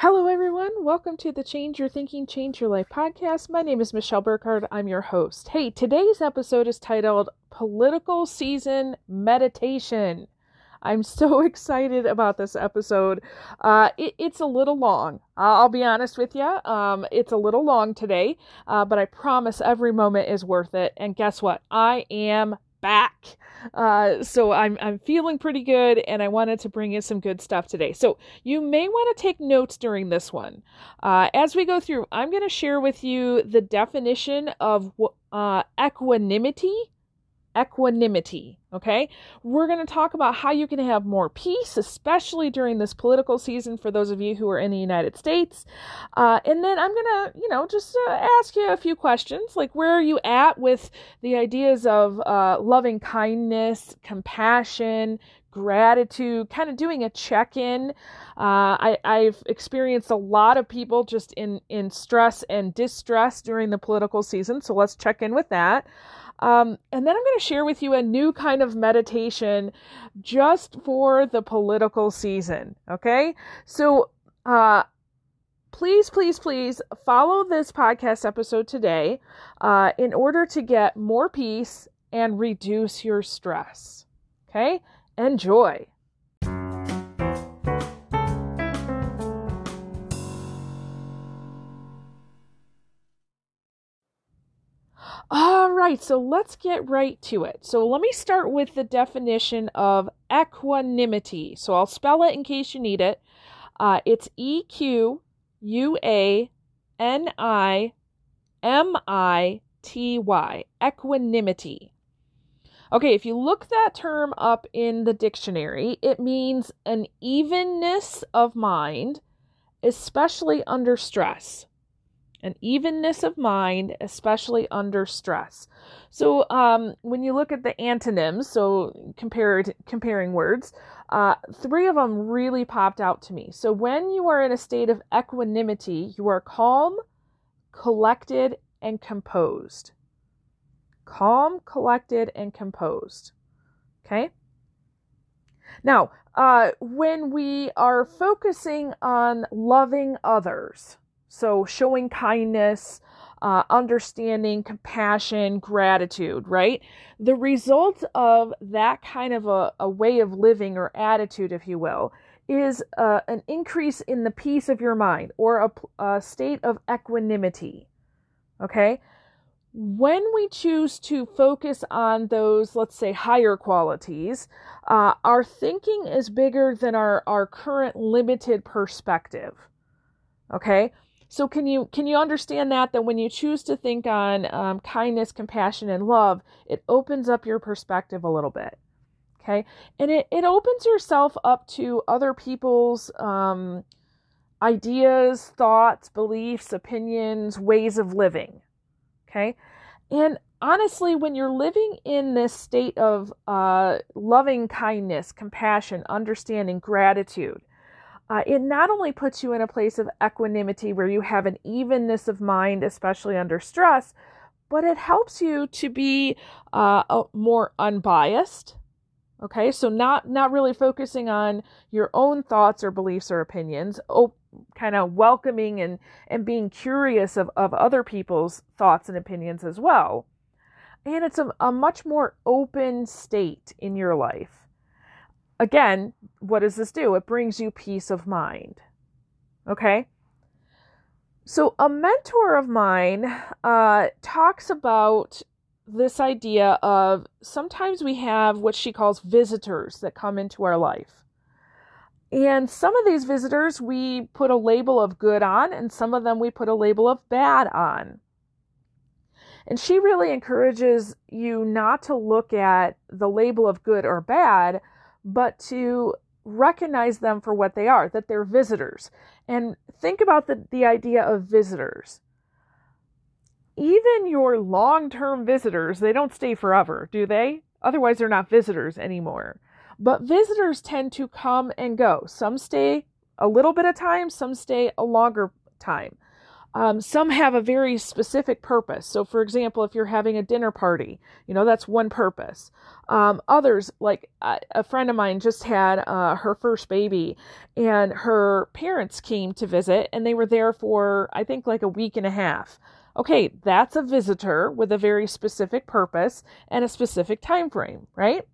Hello, everyone. Welcome to the Change Your Thinking, Change Your Life podcast. My name is Michelle Burkhardt. I'm your host. Hey, today's episode is titled Political Season Meditation. I'm so excited about this episode. Uh, it, it's a little long. I'll be honest with you. Um, it's a little long today, uh, but I promise every moment is worth it. And guess what? I am back. Uh, so I'm I'm feeling pretty good, and I wanted to bring in some good stuff today. So you may want to take notes during this one. Uh, as we go through, I'm going to share with you the definition of uh, equanimity equanimity. Okay, we're going to talk about how you can have more peace, especially during this political season for those of you who are in the United States. Uh, and then I'm going to, you know, just uh, ask you a few questions like where are you at with the ideas of uh, loving kindness, compassion, gratitude, kind of doing a check in. Uh, I, I've experienced a lot of people just in, in stress and distress during the political season, so let's check in with that. Um, and then I'm going to share with you a new kind of meditation just for the political season. Okay. So, uh, please, please, please follow this podcast episode today uh, in order to get more peace and reduce your stress. Okay. Enjoy. All right, so let's get right to it. So let me start with the definition of equanimity. So I'll spell it in case you need it. Uh, it's E Q U A N I M I T Y, equanimity. Okay, if you look that term up in the dictionary, it means an evenness of mind, especially under stress an evenness of mind, especially under stress. So, um, when you look at the antonyms, so compared comparing words, uh, three of them really popped out to me. So, when you are in a state of equanimity, you are calm, collected, and composed. Calm, collected, and composed. Okay. Now, uh, when we are focusing on loving others, so, showing kindness, uh, understanding, compassion, gratitude, right? The result of that kind of a, a way of living or attitude, if you will, is uh, an increase in the peace of your mind or a, a state of equanimity. Okay? When we choose to focus on those, let's say, higher qualities, uh, our thinking is bigger than our, our current limited perspective. Okay? So can you can you understand that that when you choose to think on um, kindness, compassion, and love, it opens up your perspective a little bit, okay? And it it opens yourself up to other people's um, ideas, thoughts, beliefs, opinions, ways of living, okay? And honestly, when you're living in this state of uh, loving kindness, compassion, understanding, gratitude, uh, it not only puts you in a place of equanimity where you have an evenness of mind, especially under stress, but it helps you to be uh, more unbiased. Okay, so not not really focusing on your own thoughts or beliefs or opinions, oh, kind of welcoming and and being curious of of other people's thoughts and opinions as well. And it's a, a much more open state in your life again, what does this do? It brings you peace of mind. Okay? So, a mentor of mine uh, talks about this idea of sometimes we have what she calls visitors that come into our life. And some of these visitors we put a label of good on, and some of them we put a label of bad on. And she really encourages you not to look at the label of good or bad, but to recognize them for what they are, that they're visitors. And think about the, the idea of visitors. Even your long term visitors, they don't stay forever, do they? Otherwise, they're not visitors anymore. But visitors tend to come and go. Some stay a little bit of time, some stay a longer time. Um, some have a very specific purpose. So, for example, if you're having a dinner party, you know, that's one purpose. Um, others, like a friend of mine just had uh, her first baby, and her parents came to visit, and they were there for, I think, like a week and a half. Okay, that's a visitor with a very specific purpose and a specific time frame, right?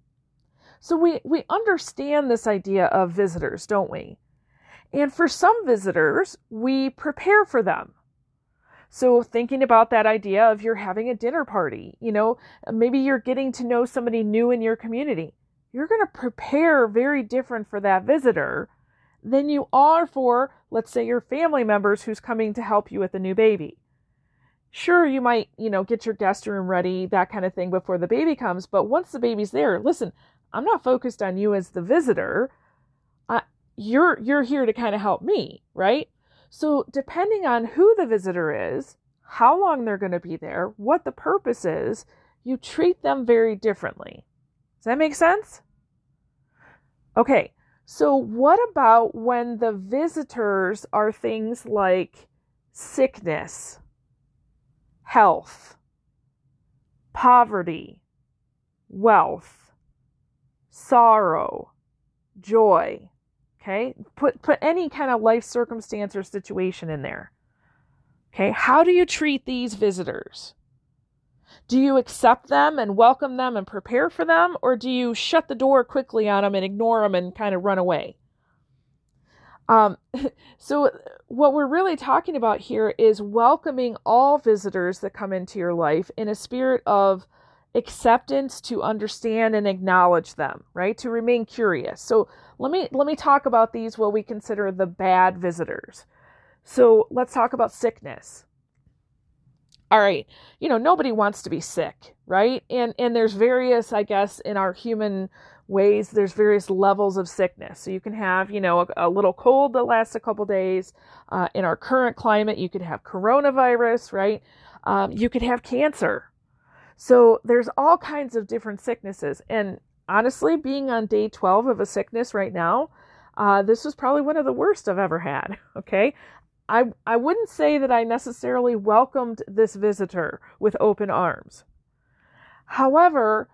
So we, we understand this idea of visitors, don't we? And for some visitors, we prepare for them. So, thinking about that idea of you're having a dinner party, you know, maybe you're getting to know somebody new in your community. You're going to prepare very different for that visitor than you are for, let's say, your family members who's coming to help you with a new baby. Sure, you might, you know, get your guest room ready, that kind of thing before the baby comes, but once the baby's there, listen, I'm not focused on you as the visitor. I, you're you're here to kind of help me, right? So depending on who the visitor is, how long they're going to be there, what the purpose is, you treat them very differently. Does that make sense? Okay. So what about when the visitors are things like sickness, health, poverty, wealth, sorrow, joy. Okay? Put put any kind of life circumstance or situation in there. Okay? How do you treat these visitors? Do you accept them and welcome them and prepare for them or do you shut the door quickly on them and ignore them and kind of run away? Um, so what we're really talking about here is welcoming all visitors that come into your life in a spirit of acceptance to understand and acknowledge them right? To remain curious. So let me let me talk about these what we consider the bad visitors. So let's talk about sickness. All right. You know nobody wants to be sick right? And and there's various i guess in our human ways there's various levels of sickness. So you can have you know a, a little cold that lasts a couple days. Uh, in our current climate you could have coronavirus right? Um, you could have cancer so there's all kinds of different sicknesses. And honestly, being on day 12 of a sickness right now, uh, this was probably one of the worst I've ever had. Okay. I, I wouldn't say that I necessarily welcomed this visitor with open arms. However,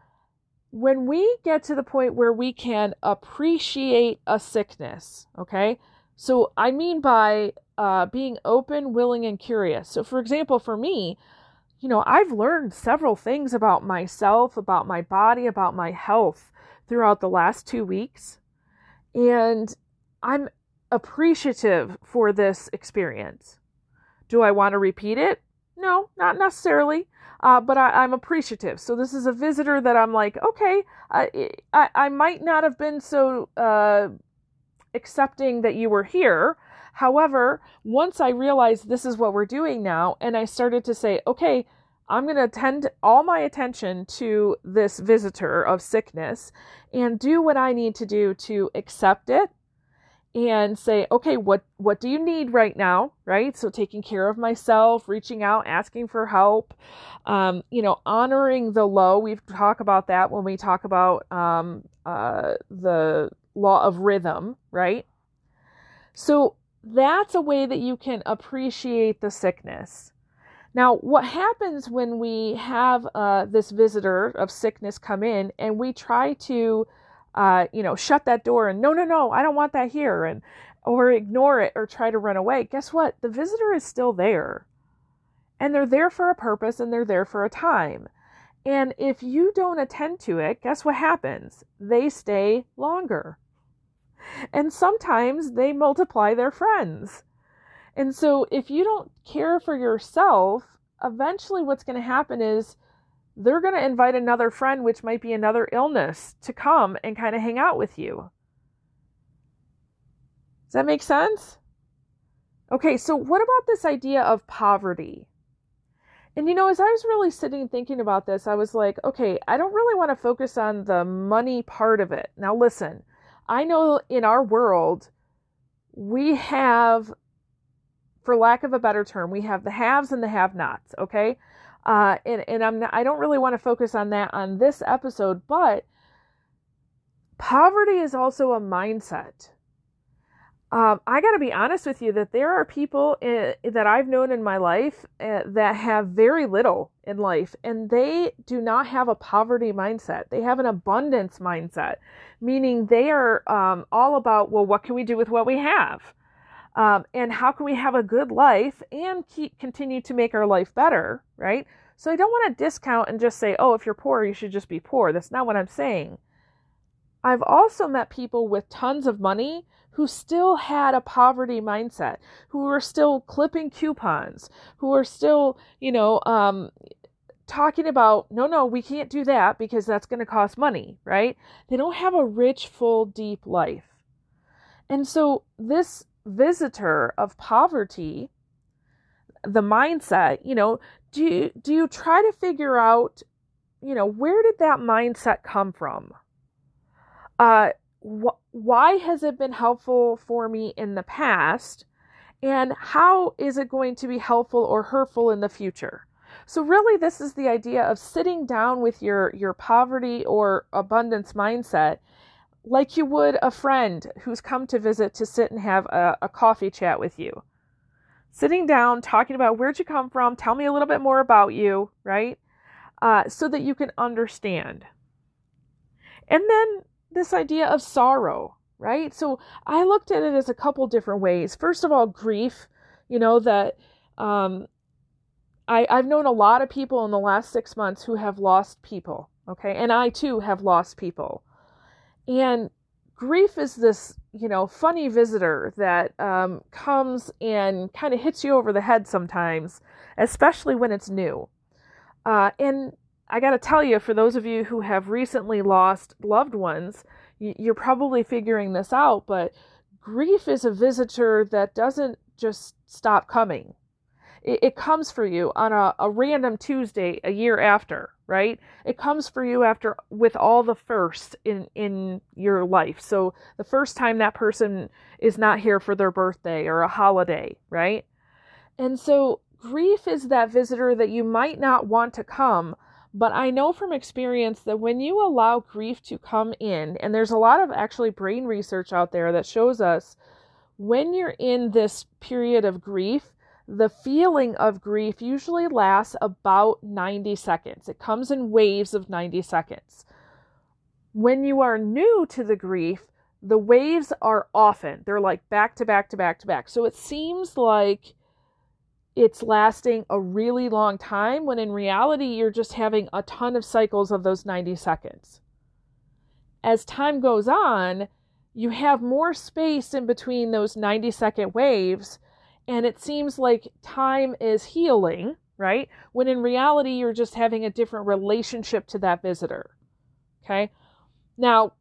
when we get to the point where we can appreciate a sickness, okay? So I mean by uh, being open, willing, and curious. So, for example, for me, you know, I've learned several things about myself, about my body, about my health throughout the last two weeks. And I'm appreciative for this experience. Do I want to repeat it? No, not necessarily. Uh, but I, am appreciative. So this is a visitor that I'm like, okay, I, I, I might not have been so uh, accepting that you were here, However, once I realized this is what we're doing now, and I started to say, okay, I'm going to attend all my attention to this visitor of sickness and do what I need to do to accept it and say, okay, what, what do you need right now? Right. So taking care of myself, reaching out, asking for help, um, you know, honoring the low. We've talked about that when we talk about um, uh, the law of rhythm, right? So that's a way that you can appreciate the sickness. Now, what happens when we have uh, this visitor of sickness come in and we try to, uh, you know, shut that door and no, no, no, I don't want that here, and or ignore it or try to run away? Guess what? The visitor is still there, and they're there for a purpose and they're there for a time. And if you don't attend to it, guess what happens? They stay longer and sometimes they multiply their friends. And so if you don't care for yourself, eventually what's going to happen is they're going to invite another friend, which might be another illness, to come and kind of hang out with you. Does that make sense? Okay, so what about this idea of poverty? And you know, as I was really sitting thinking about this, I was like, okay, I don't really want to focus on the money part of it. Now, listen, I know in our world, we have, for lack of a better term, we have the haves and the have nots, okay? Uh, and and I'm not, I don't really want to focus on that on this episode, but poverty is also a mindset. Um, I got to be honest with you that there are people in, that I've known in my life uh, that have very little in life and they do not have a poverty mindset. They have an abundance mindset, meaning they are um, all about, well, what can we do with what we have? Um, and how can we have a good life and keep continue to make our life better, right? So I don't want to discount and just say, oh, if you're poor, you should just be poor. That's not what I'm saying. I've also met people with tons of money who still had a poverty mindset, who were still clipping coupons, who are still, you know, um, talking about, no, no, we can't do that because that's going to cost money, right? They don't have a rich, full, deep life. And so this visitor of poverty, the mindset, you know, do you, do you try to figure out, you know, where did that mindset come from? Uh, wh- why has it been helpful for me in the past? And how is it going to be helpful or hurtful in the future? So really this is the idea of sitting down with your your poverty or abundance mindset like you would a friend who's come to visit to sit and have a, a coffee chat with you. Sitting down, talking about where'd you come from, tell me a little bit more about you, right? Uh, so that you can understand. And then this idea of sorrow, right? So I looked at it as a couple different ways. First of all, grief, you know, that um, I, I've known a lot of people in the last six months who have lost people, okay? And I too have lost people. And grief is this, you know, funny visitor that um, comes and kind of hits you over the head sometimes, especially when it's new. Uh, and I got to tell you, for those of you who have recently lost loved ones, you're probably figuring this out, but grief is a visitor that doesn't just stop coming. It, comes for you on a, a random Tuesday a year after, right? It comes for you after with all the first in in your life. So the first time that person is not here for their birthday or a holiday, right? And so grief is that visitor that you might not want to come, but I know from experience that when you allow grief to come in, and there's a lot of actually brain research out there that shows us when you're in this period of grief, the feeling of grief usually lasts about 90 seconds. It comes in waves of 90 seconds. When you are new to the grief, the waves are often, they're like back to back to back to back. So it seems like it's lasting a really long time when in reality you're just having a ton of cycles of those 90 seconds. As time goes on, you have more space in between those 90 second waves, and it seems like time is healing, right? When in reality, you're just having a different relationship to that visitor. Okay. Now,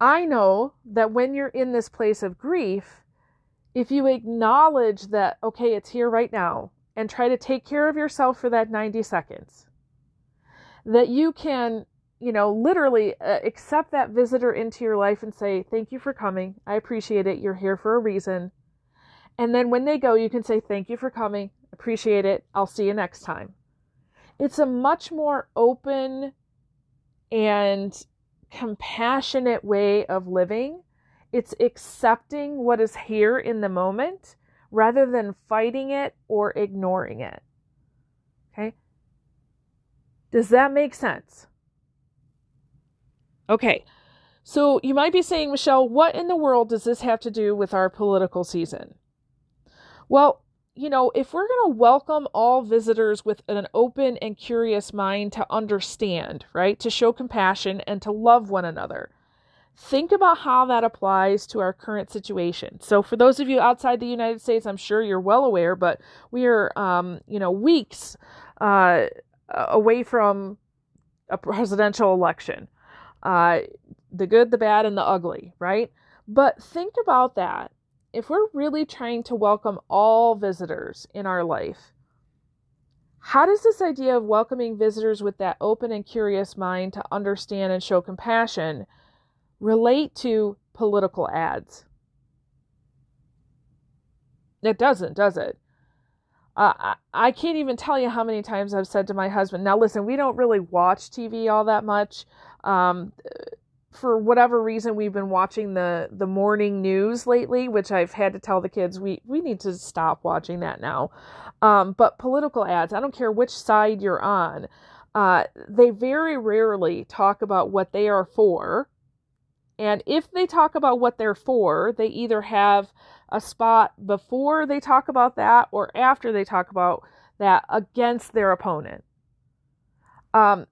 I know that when you're in this place of grief, if you acknowledge that, okay, it's here right now, and try to take care of yourself for that 90 seconds, that you can, you know, literally uh, accept that visitor into your life and say, thank you for coming. I appreciate it. You're here for a reason. And then when they go, you can say, thank you for coming. Appreciate it. I'll see you next time. It's a much more open and compassionate way of living it's accepting what is here in the moment rather than fighting it or ignoring it. Okay? Does that make sense? Okay. So you might be saying, Michelle, what in the world does this have to do with our political season? Well, you know, if we're going to welcome all visitors with an open and curious mind to understand, right, to show compassion and to love one another, think about how that applies to our current situation. So, for those of you outside the United States, I'm sure you're well aware, but we are, um, you know, weeks uh, away from a presidential election. Uh, the good, the bad, and the ugly, right? But think about that. If we're really trying to welcome all visitors in our life, how does this idea of welcoming visitors with that open and curious mind to understand and show compassion? Relate to political ads. It doesn't, does it? Uh, I, I can't even tell you how many times I've said to my husband, now listen, we don't really watch TV all that much. Um, for whatever reason we've been watching the the morning news lately which i've had to tell the kids we we need to stop watching that now um, but political ads i don't care which side you're on uh, they very rarely talk about what they are for and if they talk about what they're for they either have a spot before they talk about that or after they talk about that against their opponent um,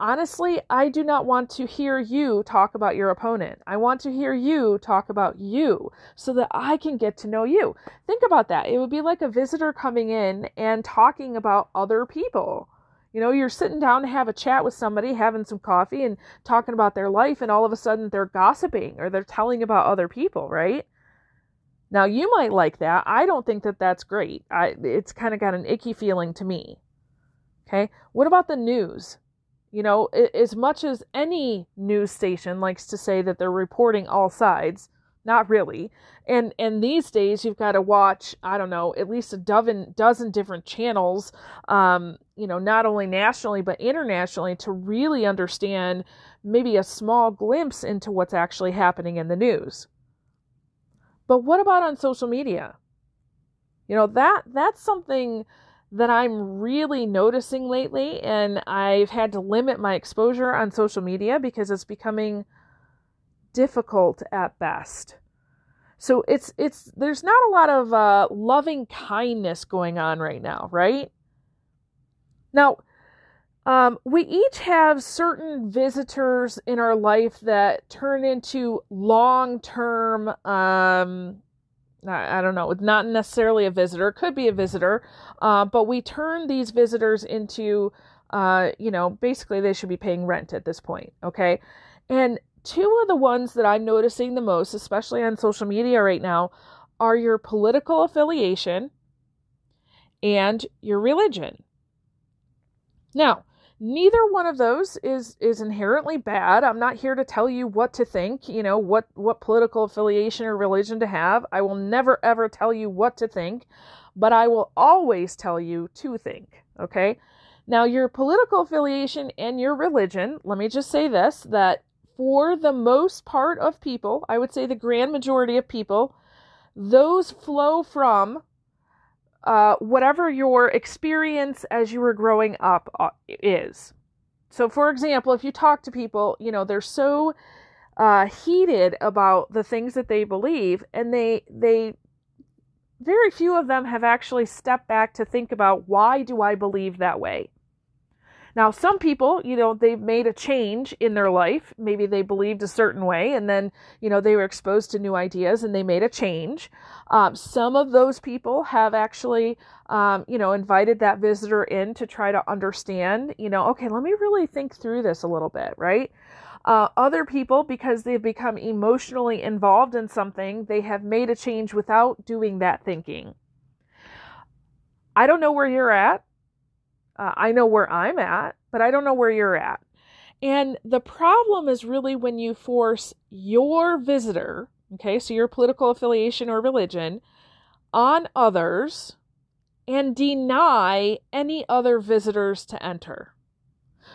honestly, I do not want to hear you talk about your opponent. I want to hear you talk about you so that I can get to know you. Think about that. It would be like a visitor coming in and talking about other people. You know, you're sitting down to have a chat with somebody, having some coffee and talking about their life, and all of a sudden they're gossiping or they're telling about other people, right? Now, you might like that. I don't think that that's great. I, it's kind of got an icky feeling to me. Okay. What about the news? You know, as much as any news station likes to say that they're reporting all sides, not really. And and these days you've got to watch, I don't know, at least a dozen dozen different channels, um, you know, not only nationally but internationally to really understand maybe a small glimpse into what's actually happening in the news. But what about on social media? You know, that that's something that I'm really noticing lately, and I've had to limit my exposure on social media because it's becoming difficult at best. So it's it's there's not a lot of uh, loving kindness going on right now, right? Now, um, we each have certain visitors in our life that turn into long term um, I don't know, not necessarily a visitor, could be a visitor, uh, but we turn these visitors into, uh, you know, basically they should be paying rent at this point, okay? And two of the ones that I'm noticing the most, especially on social media right now, are your political affiliation and your religion. Now, neither one of those is is inherently bad. I'm not here to tell you what to think you know what what political affiliation or religion to have. I will never ever tell you what to think but i will always tell you to think okay? Now your political affiliation and your religion let me just say this that for the most part of people i would say the grand majority of people those flow from uh, whatever your experience as you were growing up uh, is. So, for example, if you talk to people, you know, they're so uh, heated about the things that they believe, and they, they, very few of them have actually stepped back to think about why do I believe that way? Now, some people, you know, they've made a change in their life. Maybe they believed a certain way and then, you know, they were exposed to new ideas and they made a change. Um, some of those people have actually, um, you know, invited that visitor in to try to understand, you know, okay, let me really think through this a little bit, right? Uh, other people, because they've become emotionally involved in something, they have made a change without doing that thinking. I don't know where you're at. Uh, I know where I'm at, but I don't know where you're at. And the problem is really when you force your visitor, okay, so your political affiliation or religion, on others and deny any other visitors to enter.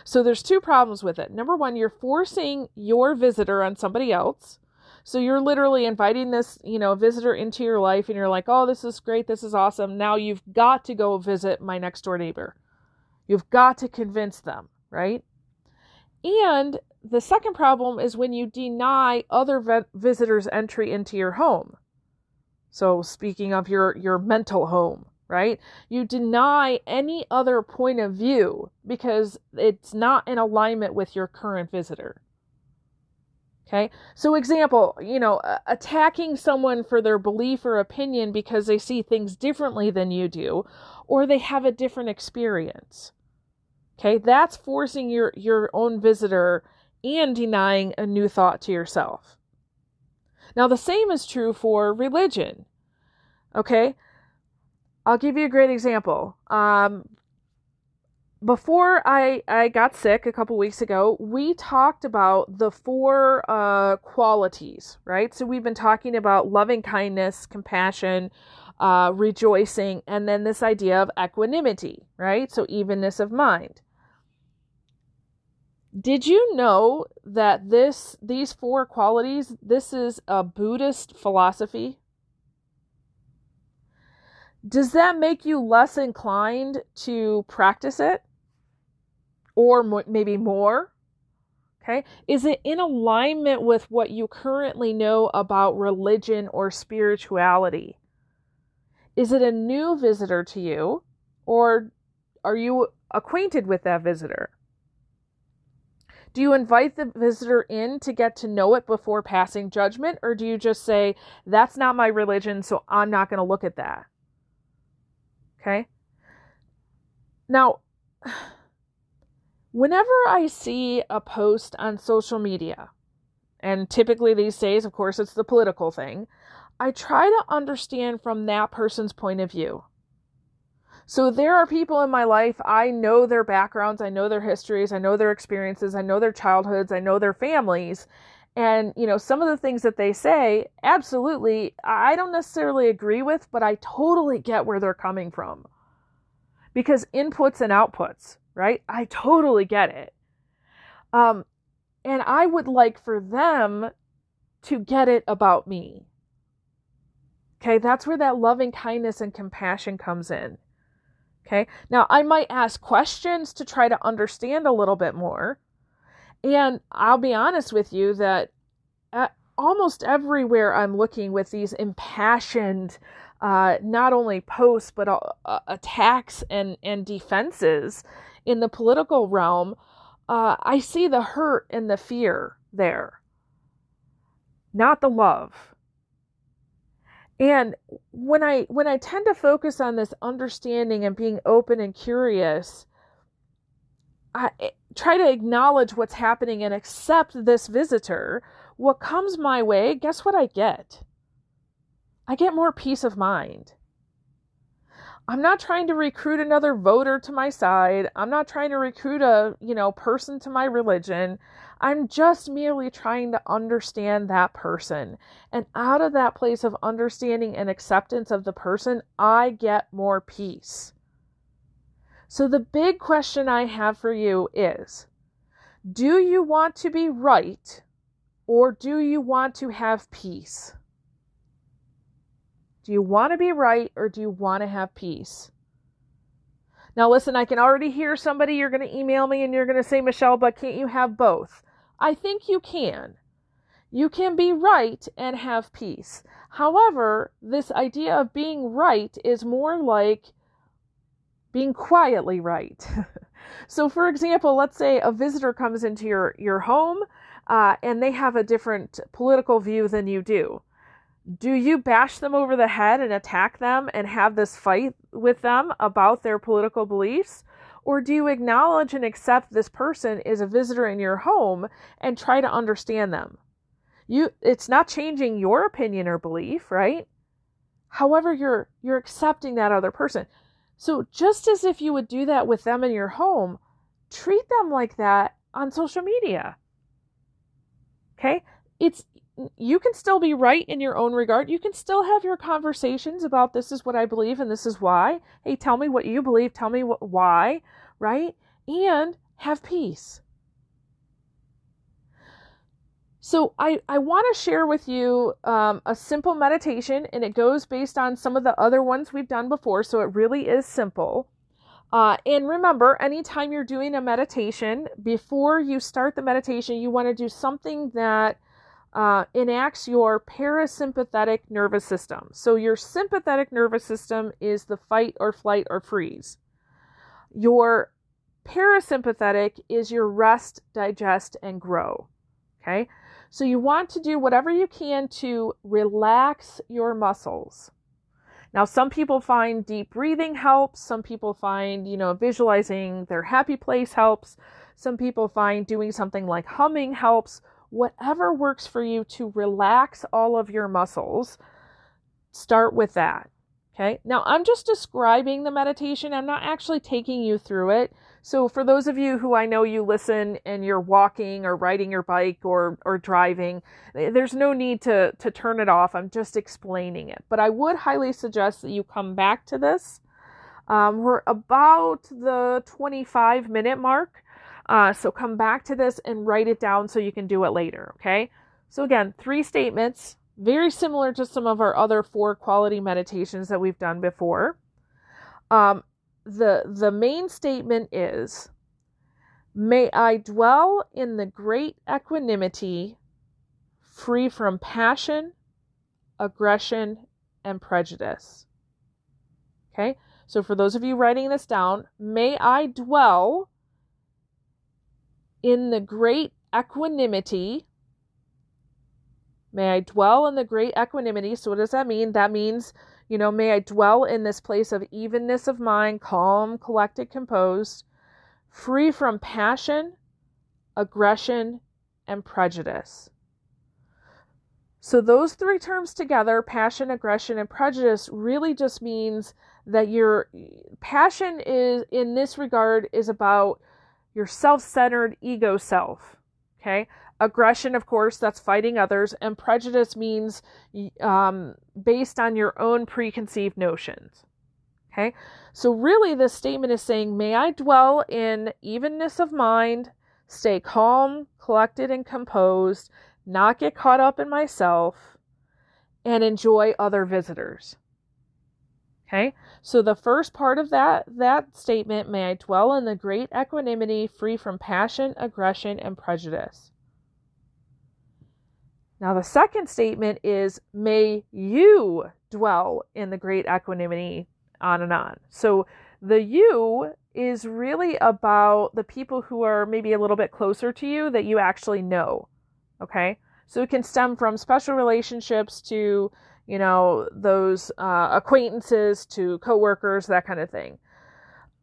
So there's two problems with it. Number one, you're forcing your visitor on somebody else. So you're literally inviting this, you know, visitor into your life and you're like, "Oh, this is great. This is awesome. Now you've got to go visit my next door neighbor." You've got to convince them, right? And the second problem is when you deny other vi- visitors entry into your home. So speaking of your your mental home, right? You deny any other point of view because it's not in alignment with your current visitor. Okay? So example, you know, attacking someone for their belief or opinion because they see things differently than you do or they have a different experience. Okay, that's forcing your, your own visitor and denying a new thought to yourself. Now, the same is true for religion. Okay, I'll give you a great example. Um, before I, I got sick a couple weeks ago, we talked about the four uh, qualities, right? So we've been talking about loving kindness, compassion, uh, rejoicing, and then this idea of equanimity, right? So evenness of mind. Did you know that this these four qualities this is a Buddhist philosophy? Does that make you less inclined to practice it? Or maybe more? Okay. Is it in alignment with what you currently know about religion or spirituality? Is it a new visitor to you or are you acquainted with that visitor? Do you invite the visitor in to get to know it before passing judgment, or do you just say, that's not my religion, so I'm not going to look at that? Okay. Now, whenever I see a post on social media, and typically these days, of course, it's the political thing, I try to understand from that person's point of view. So there are people in my life, I know their backgrounds, I know their histories, I know their experiences, I know their childhoods, I know their families. And, you know, some of the things that they say, absolutely, I don't necessarily agree with, but I totally get where they're coming from. Because inputs and outputs, right? I totally get it. Um, and I would like for them to get it about me. Okay, that's where that loving kindness and compassion comes in. Okay. Now, I might ask questions to try to understand a little bit more. And I'll be honest with you that almost everywhere I'm looking with these impassioned, uh, not only posts, but uh, uh, attacks and, and defenses in the political realm, uh, I see the hurt and the fear there, not the love. And when I when I tend to focus on this understanding and being open and curious, I eh, try to acknowledge what's happening and accept this visitor. What comes my way, guess what I get? I get more peace of mind. I'm not trying to recruit another voter to my side. I'm not trying to recruit a, you know, person to my religion. I'm just merely trying to understand that person. And out of that place of understanding and acceptance of the person, I get more peace. So the big question I have for you is do you want to be right or do you want to have peace? Do you want to be right or do you want to have peace? Now, listen, I can already hear somebody, you're going to email me and you're going to say, Michelle, but can't you have both? I think you can. You can be right and have peace. However, this idea of being right is more like being quietly right. so, for example, let's say a visitor comes into your, your home uh, and they have a different political view than you do do you bash them over the head and attack them and have this fight with them about their political beliefs? Or do you acknowledge and accept this person is a visitor in your home and try to understand them? You it's not changing your opinion or belief, right? However, you're you're accepting that other person. So just as if you would do that with them in your home, treat them like that on social media. Okay? It's you can still be right in your own regard. You can still have your conversations about this is what I believe and this is why. Hey, tell me what you believe. Tell me what, why, right? And have peace. So I, I want to share with you um, a simple meditation, and it goes based on some of the other ones we've done before. So it really is simple. Uh, and remember, anytime you're doing a meditation, before you start the meditation, you want to do something that uh, enacts your parasympathetic nervous system. So, your sympathetic nervous system is the fight or flight or freeze. Your parasympathetic is your rest, digest, and grow. Okay, so you want to do whatever you can to relax your muscles. Now, some people find deep breathing helps. Some people find, you know, visualizing their happy place helps. Some people find doing something like humming helps whatever works for you to relax all of your muscles, start with that. Okay. Now I'm just describing the meditation. I'm not actually taking you through it. So for those of you who I know you listen and you're walking or riding your bike or or driving, there's no need to to turn it off. I'm just explaining it. But I would highly suggest that you come back to this. Um, we're about the 25 minute mark. Uh, so come back to this and write it down so you can do it later, okay? So again, three statements, very similar to some of our other four quality meditations that we've done before. Um, the the main statement is may i dwell in the great equanimity free from passion aggression and prejudice okay so for those of you writing this down may i dwell in the great equanimity. May i dwell in the great equanimity? So what does that mean? That means you know, may I dwell in this place of evenness of mind, calm, collected, composed, free from passion, aggression, and prejudice. So, those three terms together passion, aggression, and prejudice really just means that your passion is, in this regard, is about your self centered ego self. Okay. Aggression, of course, that's fighting others, and prejudice means um, based on your own preconceived notions. Okay, so really, this statement is saying, May I dwell in evenness of mind, stay calm, collected, and composed, not get caught up in myself, and enjoy other visitors. Okay, so the first part of that that statement, may I dwell in the great equanimity, free from passion, aggression, and prejudice. Now, the second statement is, May you dwell in the great equanimity, on and on. So the you is really about the people who are maybe a little bit closer to you that you actually know. Okay? So it can stem from special relationships to, you know, those uh, acquaintances to coworkers, that kind of thing.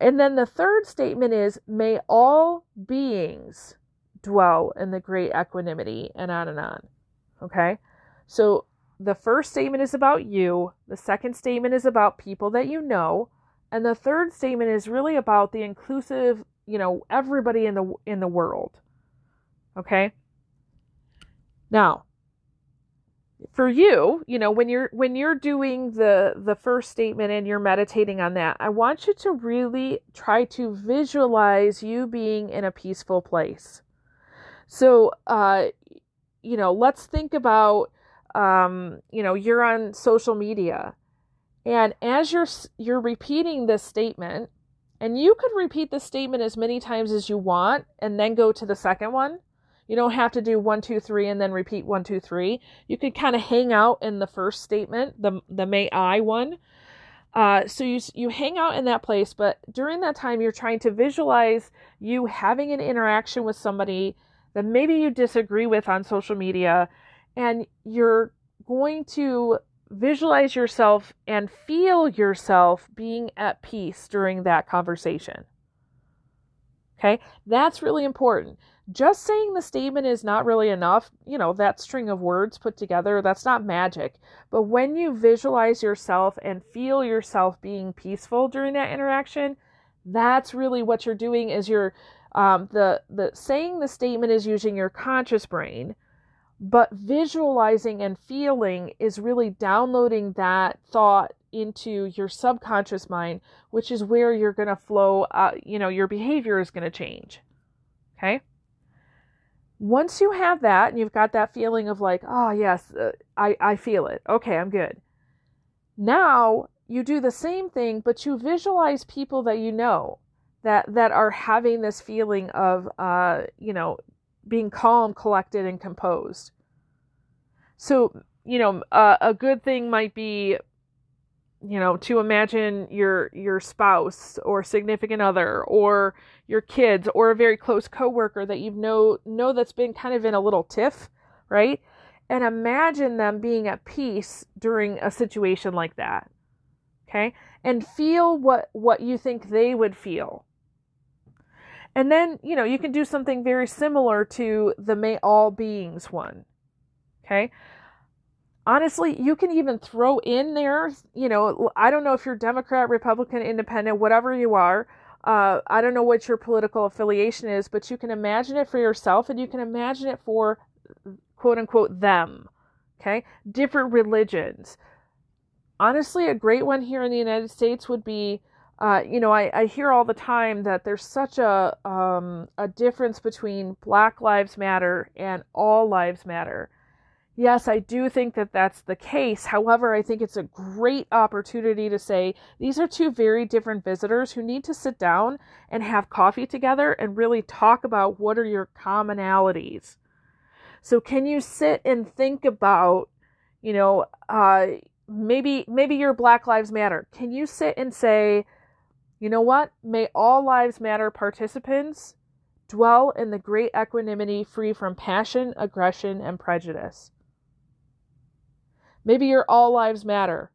And then the third statement is, May all beings dwell in the great equanimity, and on and on. Okay? So the first statement is about you, the second statement is about people that you know, and the third statement is really about the inclusive, you know, everybody in the in the world. Okay? Now, for you, you know, when you're when you're doing the the first statement and you're meditating on that, I want you to really try to visualize you being in a peaceful place. So, uh you know, let's think about, um, you know, you're on social media, and as you're you're repeating this statement, and you could repeat the statement as many times as you want, and then go to the second one. You don't have to do one, two, three, and then repeat one, two, three. You could kind of hang out in the first statement, the the may I one. Uh, so you you hang out in that place, but during that time, you're trying to visualize you having an interaction with somebody that maybe you disagree with on social media, and you're going to visualize yourself and feel yourself being at peace during that conversation. Okay, that's really important. Just saying the statement is not really enough, you know, that string of words put together, that's not magic. But when you visualize yourself and feel yourself being peaceful during that interaction, that's really what you're doing is you're um, the the saying the statement is using your conscious brain, but visualizing and feeling is really downloading that thought into your subconscious mind, which is where you're going to flow. Uh, you know, your behavior is going to change. Okay. Once you have that and you've got that feeling of like, oh yes, uh, I I feel it. Okay, I'm good. Now you do the same thing, but you visualize people that you know that that are having this feeling of uh, you know being calm, collected, and composed. So you know uh, a good thing might be you know to imagine your your spouse or significant other or your kids or a very close coworker that you know know that's been kind of in a little tiff right and imagine them being at peace during a situation like that okay and feel what what you think they would feel and then, you know, you can do something very similar to the may all beings one. Okay. Honestly, you can even throw in there, you know, I don't know if you're Democrat, Republican, Independent, whatever you are. Uh, I don't know what your political affiliation is, but you can imagine it for yourself and you can imagine it for quote unquote them. Okay. Different religions. Honestly, a great one here in the United States would be uh, you know, I, I hear all the time that there's such a um, a difference between Black Lives Matter and All Lives Matter. Yes, I do think that that's the case. However, I think it's a great opportunity to say these are two very different visitors who need to sit down and have coffee together and really talk about what are your commonalities. So, can you sit and think about, you know, uh, maybe maybe your Black Lives Matter. Can you sit and say, you know what? May all lives matter participants dwell in the great equanimity free from passion, aggression, and prejudice. Maybe your all lives matter.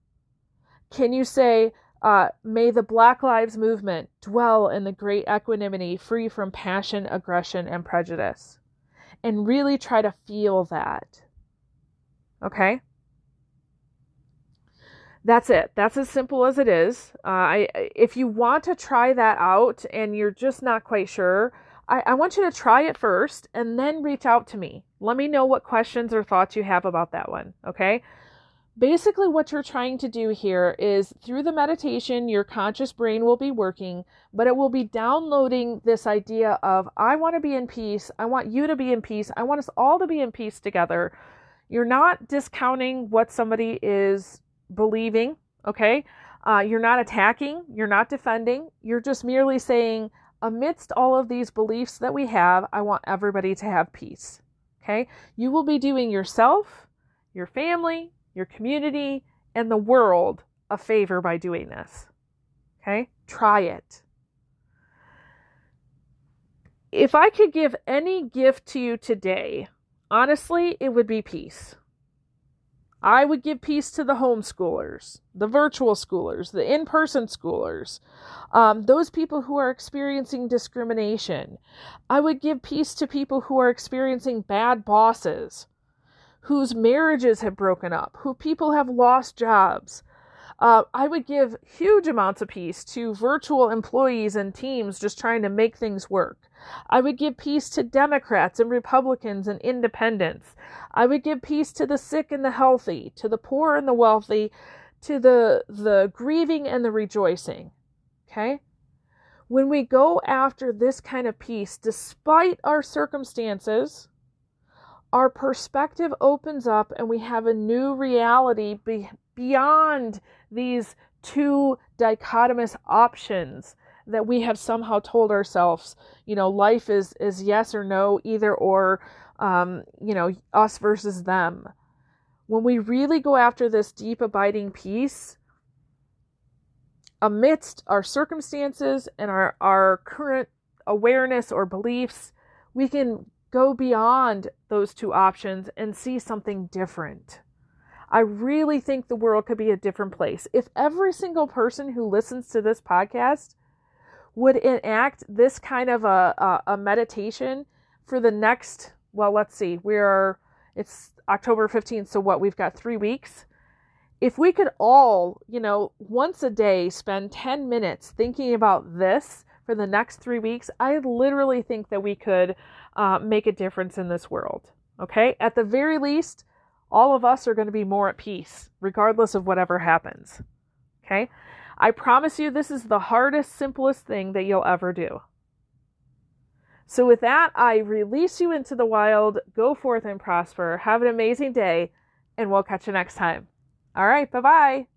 Can you say, uh, may the Black Lives Movement dwell in the great equanimity free from passion, aggression, and prejudice? And really try to feel that. Okay? That's it. That's as simple as it is. Uh, I, if you want to try that out and you're just not quite sure, I, I want you to try it first and then reach out to me. Let me know what questions or thoughts you have about that one. Okay? Basically, what you're trying to do here is through the meditation, your conscious brain will be working, but it will be downloading this idea of, I want to be in peace. I want you to be in peace. I want us all to be in peace together. You're not discounting what somebody is believing, okay? Uh, you're not attacking, you're not defending, you're just merely saying, amidst all of these beliefs that we have, I want everybody to have peace, okay? You will be doing yourself, your family, your community, and the world a favor by doing this. Okay? Try it. If I could give any gift to you today, honestly, it would be peace. I would give peace to the homeschoolers, the virtual schoolers, the in person schoolers, um, those people who are experiencing discrimination. I would give peace to people who are experiencing bad bosses, whose marriages have broken up, who people have lost jobs. Uh, I would give huge amounts of peace to virtual employees and teams just trying to make things work. I would give peace to Democrats and Republicans and independents. I would give peace to the sick and the healthy, to the poor and the wealthy, to the the grieving and the rejoicing. Okay? When we go after this kind of peace despite our circumstances, our perspective opens up and we have a new reality be- beyond these two dichotomous options that we have somehow told ourselves you know life is is yes or no either or um, you know us versus them. When we really go after this deep abiding peace amidst our circumstances and our our current awareness or beliefs we can go beyond those two options and see something different. I really think the world could be a different place. If every single person who listens to this podcast would enact this kind of a, a, a meditation for the next, well, let's see, we're, it's October 15th, so what, we've got three weeks. If we could all, you know, once a day spend 10 minutes thinking about this for the next three weeks, I literally think that we could uh, make a difference in this world. Okay? At the very least, all of us are going to be more at peace, regardless of whatever happens. Okay? I promise you, this is the hardest, simplest thing that you'll ever do. So, with that, I release you into the wild. Go forth and prosper. Have an amazing day, and we'll catch you next time. All right, bye bye.